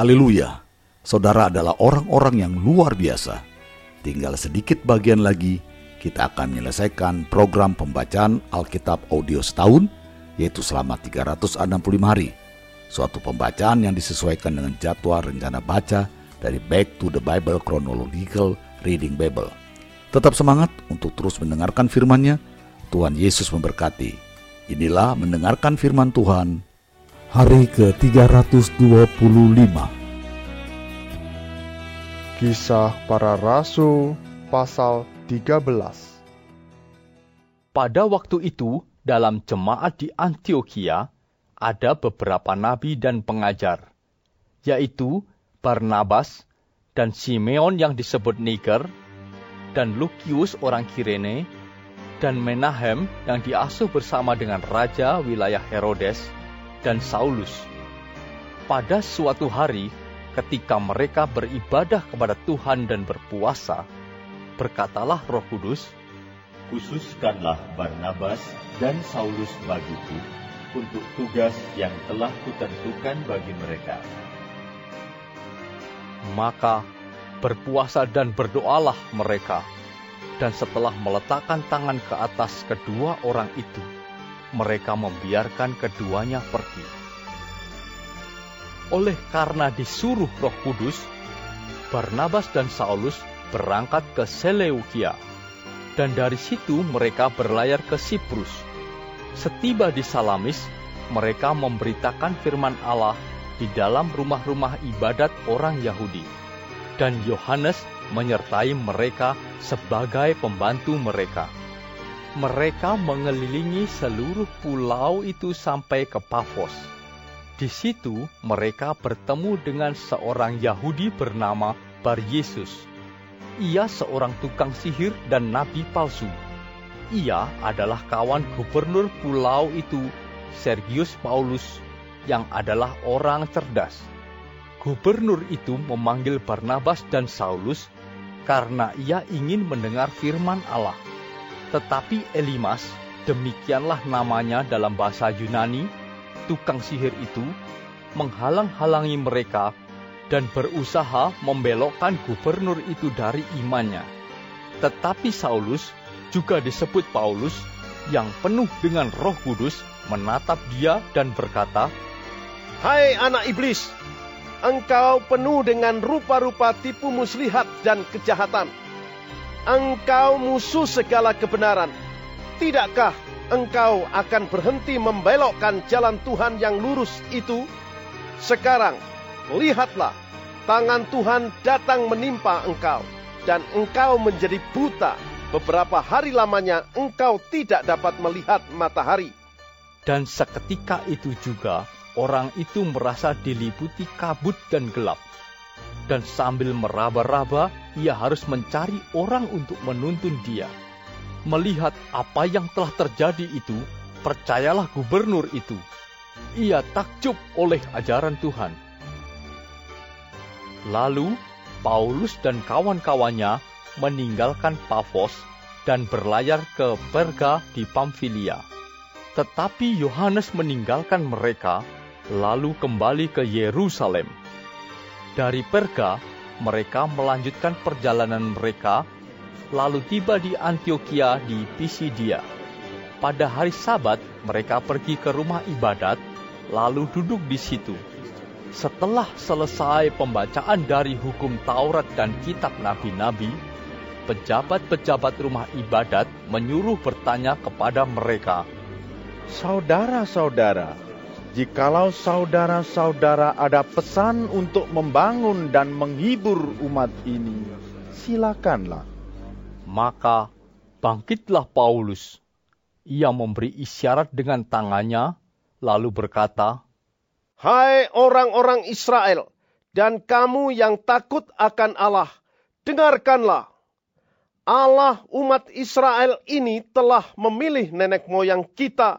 Haleluya, saudara adalah orang-orang yang luar biasa. Tinggal sedikit bagian lagi, kita akan menyelesaikan program pembacaan Alkitab audio setahun, yaitu selama 365 hari. Suatu pembacaan yang disesuaikan dengan jadwal rencana baca dari Back to the Bible Chronological Reading Bible. Tetap semangat untuk terus mendengarkan firman-Nya. Tuhan Yesus memberkati. Inilah mendengarkan firman Tuhan hari ke-325. Kisah para Rasul pasal 13 Pada waktu itu, dalam jemaat di Antioquia, ada beberapa nabi dan pengajar, yaitu Barnabas dan Simeon yang disebut Niger, dan Lukius orang Kirene, dan Menahem yang diasuh bersama dengan raja wilayah Herodes, dan Saulus. Pada suatu hari, ketika mereka beribadah kepada Tuhan dan berpuasa, berkatalah Roh Kudus, Khususkanlah Barnabas dan Saulus bagiku untuk tugas yang telah kutentukan bagi mereka. Maka berpuasa dan berdoalah mereka, dan setelah meletakkan tangan ke atas kedua orang itu, mereka membiarkan keduanya pergi oleh karena disuruh Roh Kudus, Barnabas dan Saulus berangkat ke Seleukia, dan dari situ mereka berlayar ke Siprus. Setiba di Salamis, mereka memberitakan firman Allah di dalam rumah-rumah ibadat orang Yahudi, dan Yohanes menyertai mereka sebagai pembantu mereka. Mereka mengelilingi seluruh pulau itu sampai ke Pafos di situ mereka bertemu dengan seorang Yahudi bernama Bar Yesus. Ia seorang tukang sihir dan nabi palsu. Ia adalah kawan gubernur pulau itu, Sergius Paulus, yang adalah orang cerdas. Gubernur itu memanggil Barnabas dan Saulus karena ia ingin mendengar firman Allah. Tetapi Elimas, demikianlah namanya dalam bahasa Yunani, tukang sihir itu menghalang-halangi mereka dan berusaha membelokkan gubernur itu dari imannya. Tetapi Saulus, juga disebut Paulus, yang penuh dengan roh kudus, menatap dia dan berkata, Hai anak iblis, engkau penuh dengan rupa-rupa tipu muslihat dan kejahatan. Engkau musuh segala kebenaran. Tidakkah engkau akan berhenti membelokkan jalan Tuhan yang lurus itu? Sekarang, lihatlah, tangan Tuhan datang menimpa engkau, dan engkau menjadi buta. Beberapa hari lamanya engkau tidak dapat melihat matahari. Dan seketika itu juga, orang itu merasa diliputi kabut dan gelap. Dan sambil meraba-raba, ia harus mencari orang untuk menuntun dia melihat apa yang telah terjadi itu, percayalah gubernur itu. Ia takjub oleh ajaran Tuhan. Lalu Paulus dan kawan-kawannya meninggalkan Pafos dan berlayar ke Perga di Pamfilia. Tetapi Yohanes meninggalkan mereka lalu kembali ke Yerusalem. Dari Perga, mereka melanjutkan perjalanan mereka lalu tiba di Antioquia di Pisidia. Pada hari Sabat, mereka pergi ke rumah ibadat, lalu duduk di situ. Setelah selesai pembacaan dari hukum Taurat dan kitab nabi-nabi, pejabat-pejabat rumah ibadat menyuruh bertanya kepada mereka, Saudara-saudara, jikalau saudara-saudara ada pesan untuk membangun dan menghibur umat ini, silakanlah. Maka bangkitlah Paulus. Ia memberi isyarat dengan tangannya, lalu berkata, Hai orang-orang Israel, dan kamu yang takut akan Allah, dengarkanlah. Allah umat Israel ini telah memilih nenek moyang kita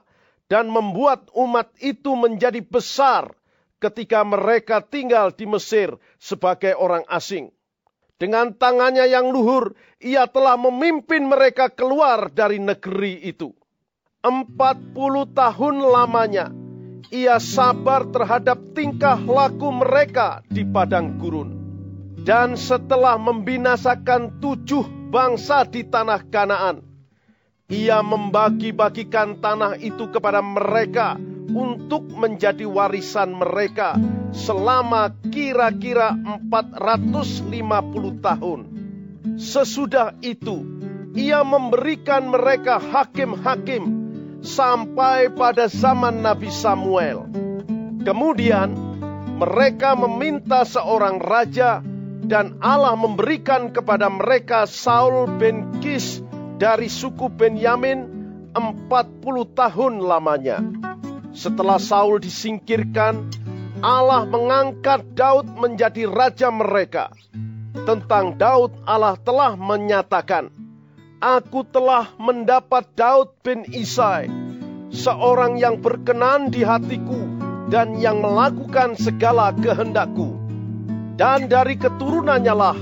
dan membuat umat itu menjadi besar ketika mereka tinggal di Mesir sebagai orang asing. Dengan tangannya yang luhur, ia telah memimpin mereka keluar dari negeri itu. Empat puluh tahun lamanya, ia sabar terhadap tingkah laku mereka di padang gurun. Dan setelah membinasakan tujuh bangsa di tanah Kanaan, ia membagi-bagikan tanah itu kepada mereka untuk menjadi warisan mereka selama kira-kira 450 tahun. Sesudah itu, ia memberikan mereka hakim-hakim sampai pada zaman Nabi Samuel. Kemudian, mereka meminta seorang raja dan Allah memberikan kepada mereka Saul bin Kis dari suku Benyamin 40 tahun lamanya. Setelah Saul disingkirkan, Allah mengangkat Daud menjadi raja mereka. Tentang Daud Allah telah menyatakan, Aku telah mendapat Daud bin Isai, seorang yang berkenan di hatiku dan yang melakukan segala kehendakku dan dari keturunannya lah,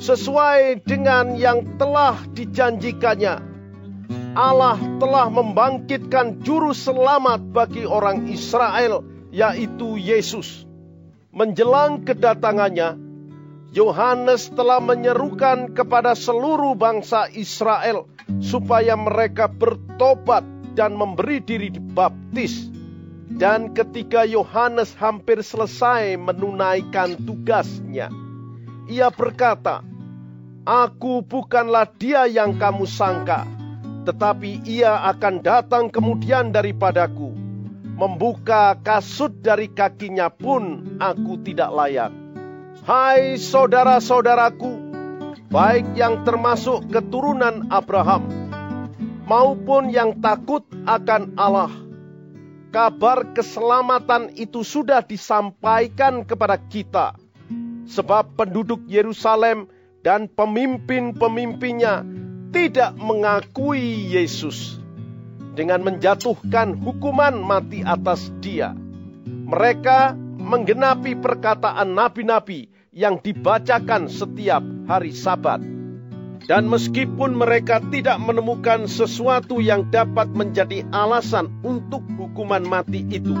sesuai dengan yang telah dijanjikannya, Allah telah membangkitkan juru selamat bagi orang Israel, yaitu Yesus. Menjelang kedatangannya, Yohanes telah menyerukan kepada seluruh bangsa Israel supaya mereka bertobat dan memberi diri dibaptis dan ketika Yohanes hampir selesai menunaikan tugasnya, ia berkata, "Aku bukanlah dia yang kamu sangka, tetapi ia akan datang kemudian daripadaku. Membuka kasut dari kakinya pun aku tidak layak." Hai saudara-saudaraku, baik yang termasuk keturunan Abraham maupun yang takut akan Allah kabar keselamatan itu sudah disampaikan kepada kita, sebab penduduk Yerusalem dan pemimpin-pemimpinnya tidak mengakui Yesus dengan menjatuhkan hukuman mati atas Dia. Mereka menggenapi perkataan nabi-nabi yang dibacakan setiap hari Sabat. Dan meskipun mereka tidak menemukan sesuatu yang dapat menjadi alasan untuk hukuman mati itu,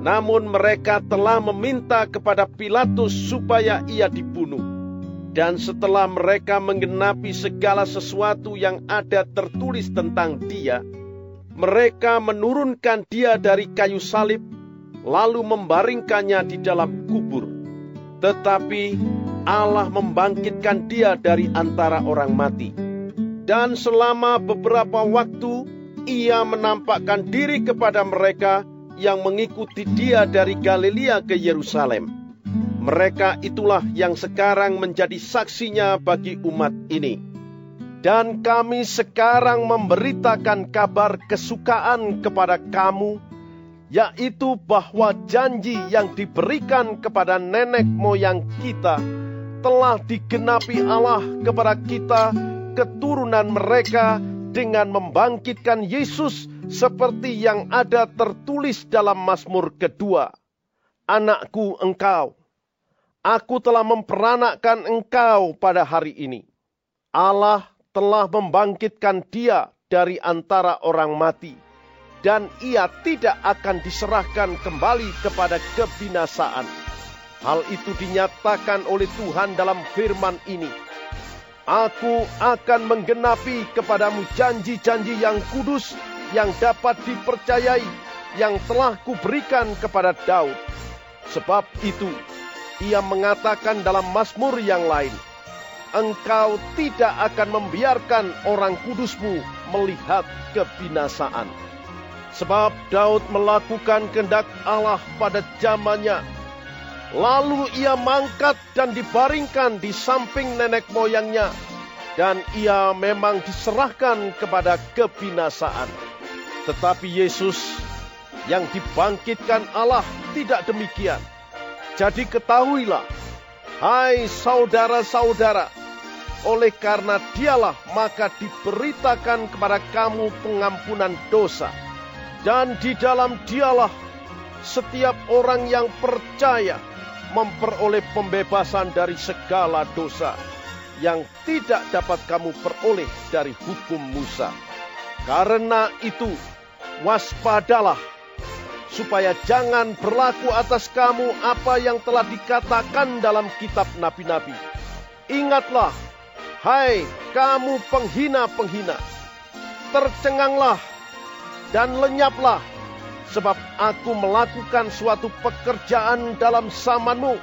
namun mereka telah meminta kepada Pilatus supaya ia dibunuh. Dan setelah mereka menggenapi segala sesuatu yang ada tertulis tentang dia, mereka menurunkan dia dari kayu salib, lalu membaringkannya di dalam kubur. Tetapi Allah membangkitkan dia dari antara orang mati. Dan selama beberapa waktu, ia menampakkan diri kepada mereka yang mengikuti dia dari Galilea ke Yerusalem. Mereka itulah yang sekarang menjadi saksinya bagi umat ini. Dan kami sekarang memberitakan kabar kesukaan kepada kamu, yaitu bahwa janji yang diberikan kepada nenek moyang kita telah digenapi Allah kepada kita, keturunan mereka, dengan membangkitkan Yesus seperti yang ada tertulis dalam Mazmur kedua. Anakku engkau, aku telah memperanakkan engkau pada hari ini. Allah telah membangkitkan dia dari antara orang mati, dan ia tidak akan diserahkan kembali kepada kebinasaan Hal itu dinyatakan oleh Tuhan dalam firman ini. Aku akan menggenapi kepadamu janji-janji yang kudus yang dapat dipercayai yang telah kuberikan kepada Daud. Sebab itu, ia mengatakan dalam Mazmur yang lain, Engkau tidak akan membiarkan orang kudusmu melihat kebinasaan. Sebab Daud melakukan kehendak Allah pada zamannya Lalu ia mangkat dan dibaringkan di samping nenek moyangnya, dan ia memang diserahkan kepada kebinasaan. Tetapi Yesus yang dibangkitkan Allah tidak demikian. Jadi ketahuilah, hai saudara-saudara, oleh karena dialah maka diberitakan kepada kamu pengampunan dosa. Dan di dalam dialah setiap orang yang percaya memperoleh pembebasan dari segala dosa yang tidak dapat kamu peroleh dari hukum Musa. Karena itu, waspadalah, supaya jangan berlaku atas kamu apa yang telah dikatakan dalam kitab nabi-nabi. Ingatlah, hai kamu penghina-penghina, tercenganglah dan lenyaplah, sebab aku melakukan suatu pekerjaan dalam zamanmu,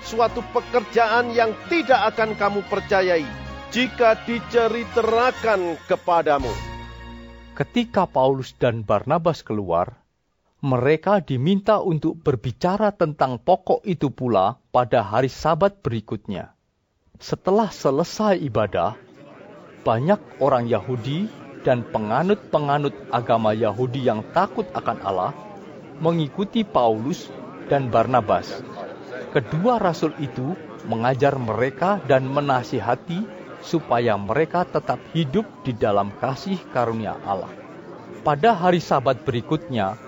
suatu pekerjaan yang tidak akan kamu percayai jika diceritakan kepadamu. Ketika Paulus dan Barnabas keluar, mereka diminta untuk berbicara tentang pokok itu pula pada hari Sabat berikutnya. Setelah selesai ibadah, banyak orang Yahudi dan penganut-penganut agama Yahudi yang takut akan Allah mengikuti Paulus dan Barnabas. Kedua rasul itu mengajar mereka dan menasihati supaya mereka tetap hidup di dalam kasih karunia Allah. Pada hari Sabat berikutnya,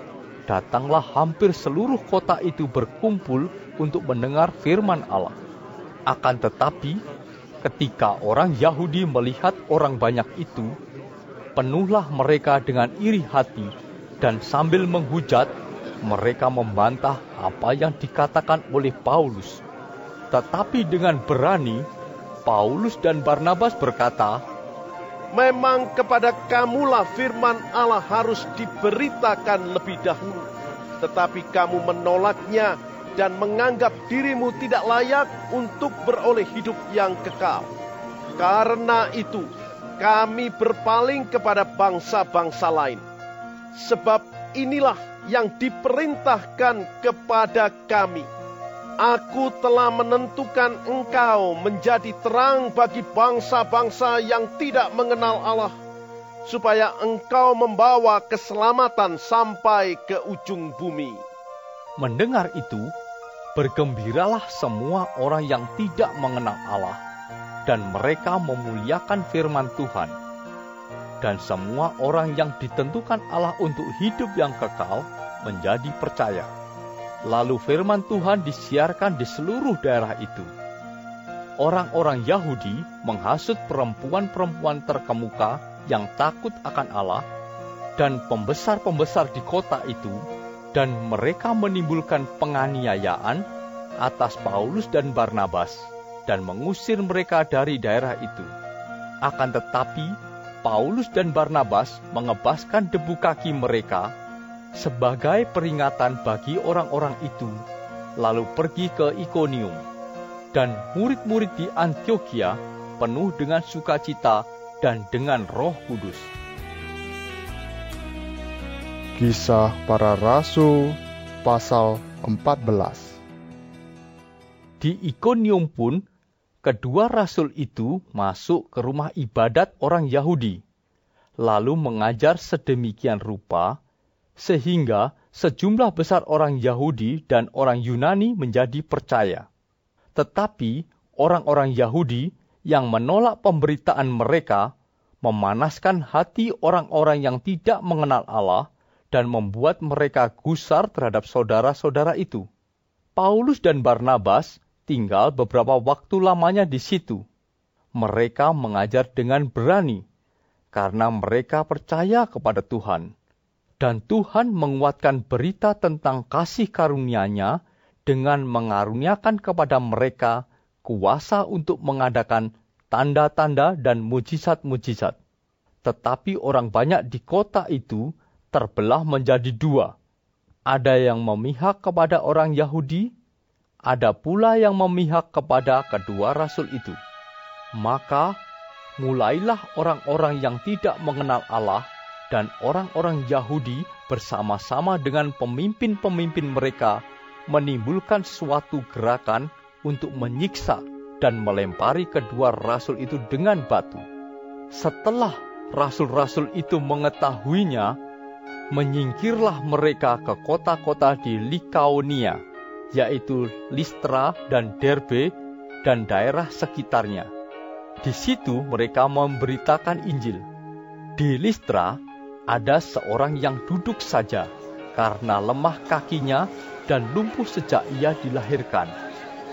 datanglah hampir seluruh kota itu berkumpul untuk mendengar firman Allah. Akan tetapi, ketika orang Yahudi melihat orang banyak itu, penuhlah mereka dengan iri hati, dan sambil menghujat, mereka membantah apa yang dikatakan oleh Paulus. Tetapi dengan berani, Paulus dan Barnabas berkata, Memang kepada kamulah firman Allah harus diberitakan lebih dahulu. Tetapi kamu menolaknya dan menganggap dirimu tidak layak untuk beroleh hidup yang kekal. Karena itu, kami berpaling kepada bangsa-bangsa lain. Sebab inilah yang diperintahkan kepada kami Aku telah menentukan engkau menjadi terang bagi bangsa-bangsa yang tidak mengenal Allah, supaya engkau membawa keselamatan sampai ke ujung bumi. Mendengar itu, bergembiralah semua orang yang tidak mengenal Allah, dan mereka memuliakan firman Tuhan. Dan semua orang yang ditentukan Allah untuk hidup yang kekal menjadi percaya. Lalu firman Tuhan disiarkan di seluruh daerah itu. Orang-orang Yahudi menghasut perempuan-perempuan terkemuka yang takut akan Allah dan pembesar-pembesar di kota itu, dan mereka menimbulkan penganiayaan atas Paulus dan Barnabas dan mengusir mereka dari daerah itu. Akan tetapi, Paulus dan Barnabas mengebaskan debu kaki mereka sebagai peringatan bagi orang-orang itu, lalu pergi ke Ikonium. Dan murid-murid di Antioquia penuh dengan sukacita dan dengan roh kudus. Kisah para Rasul pasal 14 Di Ikonium pun, kedua rasul itu masuk ke rumah ibadat orang Yahudi, lalu mengajar sedemikian rupa sehingga sejumlah besar orang Yahudi dan orang Yunani menjadi percaya. Tetapi orang-orang Yahudi yang menolak pemberitaan mereka memanaskan hati orang-orang yang tidak mengenal Allah dan membuat mereka gusar terhadap saudara-saudara itu. Paulus dan Barnabas tinggal beberapa waktu lamanya di situ. Mereka mengajar dengan berani karena mereka percaya kepada Tuhan dan Tuhan menguatkan berita tentang kasih karunia-Nya dengan mengaruniakan kepada mereka kuasa untuk mengadakan tanda-tanda dan mujizat-mujizat. Tetapi orang banyak di kota itu terbelah menjadi dua. Ada yang memihak kepada orang Yahudi, ada pula yang memihak kepada kedua rasul itu. Maka mulailah orang-orang yang tidak mengenal Allah dan orang-orang Yahudi bersama-sama dengan pemimpin-pemimpin mereka menimbulkan suatu gerakan untuk menyiksa dan melempari kedua rasul itu dengan batu. Setelah rasul-rasul itu mengetahuinya, menyingkirlah mereka ke kota-kota di Likaonia, yaitu Listra dan Derbe dan daerah sekitarnya. Di situ mereka memberitakan Injil. Di Listra, ada seorang yang duduk saja karena lemah kakinya dan lumpuh sejak ia dilahirkan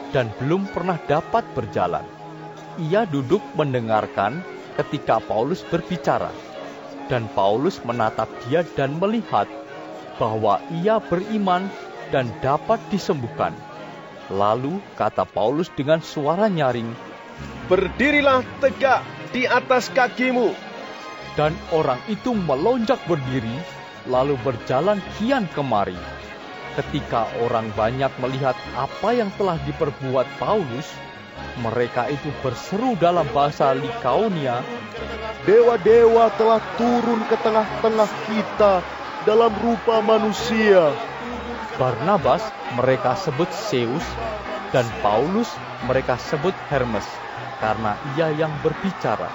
dan belum pernah dapat berjalan. Ia duduk mendengarkan ketika Paulus berbicara, dan Paulus menatap dia dan melihat bahwa ia beriman dan dapat disembuhkan. Lalu kata Paulus dengan suara nyaring, Berdirilah tegak di atas kakimu. Dan orang itu melonjak berdiri, lalu berjalan kian kemari. Ketika orang banyak melihat apa yang telah diperbuat Paulus, mereka itu berseru dalam bahasa Likaonia, Dewa-dewa telah turun ke tengah-tengah kita dalam rupa manusia. Barnabas mereka sebut Zeus, dan Paulus mereka sebut Hermes, karena ia yang berbicara.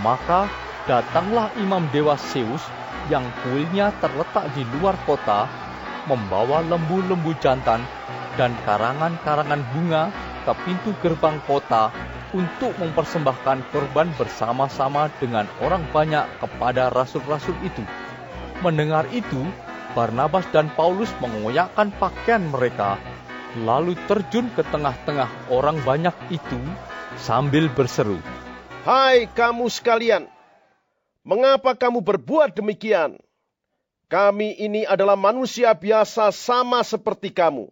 Maka datanglah imam dewa Zeus yang kuilnya terletak di luar kota, membawa lembu-lembu jantan dan karangan-karangan bunga ke pintu gerbang kota untuk mempersembahkan korban bersama-sama dengan orang banyak kepada rasul-rasul itu. Mendengar itu, Barnabas dan Paulus mengoyakkan pakaian mereka, lalu terjun ke tengah-tengah orang banyak itu sambil berseru, Hai kamu sekalian, mengapa kamu berbuat demikian? Kami ini adalah manusia biasa sama seperti kamu.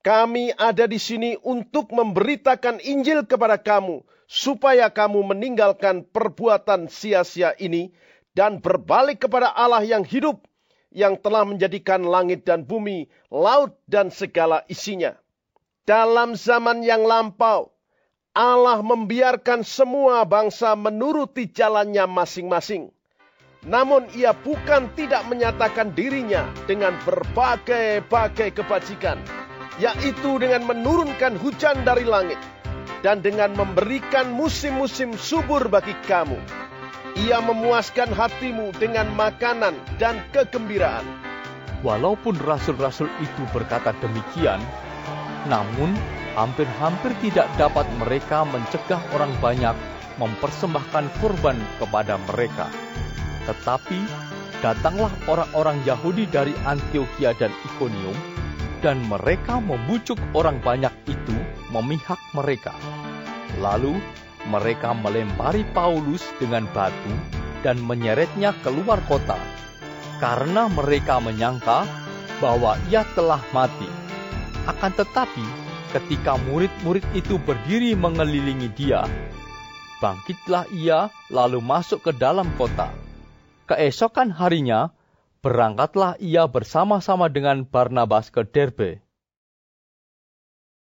Kami ada di sini untuk memberitakan Injil kepada kamu, supaya kamu meninggalkan perbuatan sia-sia ini dan berbalik kepada Allah yang hidup, yang telah menjadikan langit dan bumi, laut dan segala isinya. Dalam zaman yang lampau, Allah membiarkan semua bangsa menuruti jalannya masing-masing. Namun ia bukan tidak menyatakan dirinya dengan berbagai-bagai kebajikan, yaitu dengan menurunkan hujan dari langit dan dengan memberikan musim-musim subur bagi kamu. Ia memuaskan hatimu dengan makanan dan kegembiraan. Walaupun rasul-rasul itu berkata demikian, namun hampir-hampir tidak dapat mereka mencegah orang banyak mempersembahkan kurban kepada mereka. Tetapi datanglah orang-orang Yahudi dari Antioquia dan Ikonium, dan mereka membujuk orang banyak itu memihak mereka. Lalu mereka melempari Paulus dengan batu dan menyeretnya keluar kota, karena mereka menyangka bahwa ia telah mati. Akan tetapi, ketika murid-murid itu berdiri mengelilingi dia, bangkitlah ia lalu masuk ke dalam kota. Keesokan harinya, berangkatlah ia bersama-sama dengan Barnabas ke Derbe.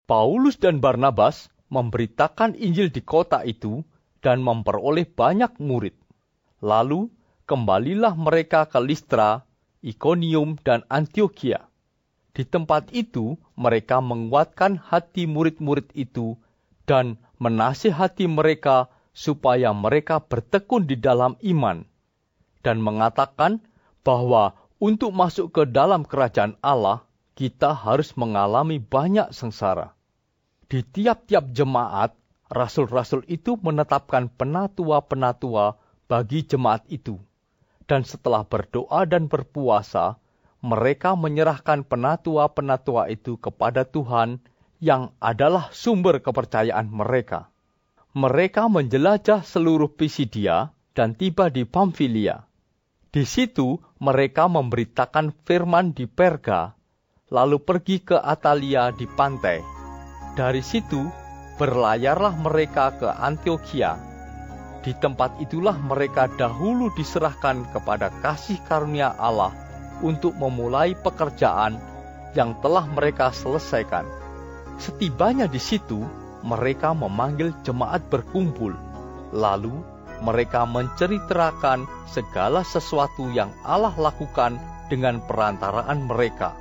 Paulus dan Barnabas memberitakan Injil di kota itu dan memperoleh banyak murid. Lalu kembalilah mereka ke Listra, Ikonium, dan Antioquia. Di tempat itu mereka menguatkan hati murid-murid itu dan menasihati mereka supaya mereka bertekun di dalam iman dan mengatakan bahwa untuk masuk ke dalam kerajaan Allah kita harus mengalami banyak sengsara. Di tiap-tiap jemaat, rasul-rasul itu menetapkan penatua-penatua bagi jemaat itu. Dan setelah berdoa dan berpuasa, mereka menyerahkan penatua-penatua itu kepada Tuhan yang adalah sumber kepercayaan mereka. Mereka menjelajah seluruh Pisidia dan tiba di Pamfilia. Di situ mereka memberitakan firman di Perga, lalu pergi ke Atalia di pantai. Dari situ berlayarlah mereka ke Antioquia. Di tempat itulah mereka dahulu diserahkan kepada kasih karunia Allah untuk memulai pekerjaan yang telah mereka selesaikan. Setibanya di situ, mereka memanggil jemaat berkumpul. Lalu mereka menceritakan segala sesuatu yang Allah lakukan dengan perantaraan mereka,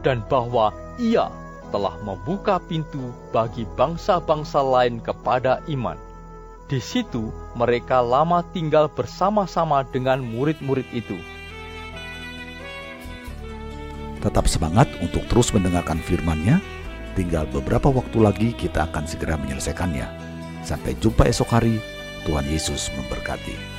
dan bahwa Ia telah membuka pintu bagi bangsa-bangsa lain kepada iman. Di situ mereka lama tinggal bersama-sama dengan murid-murid itu. Tetap semangat untuk terus mendengarkan firman-Nya. Tinggal beberapa waktu lagi kita akan segera menyelesaikannya. Sampai jumpa esok hari. Tuhan Yesus memberkati.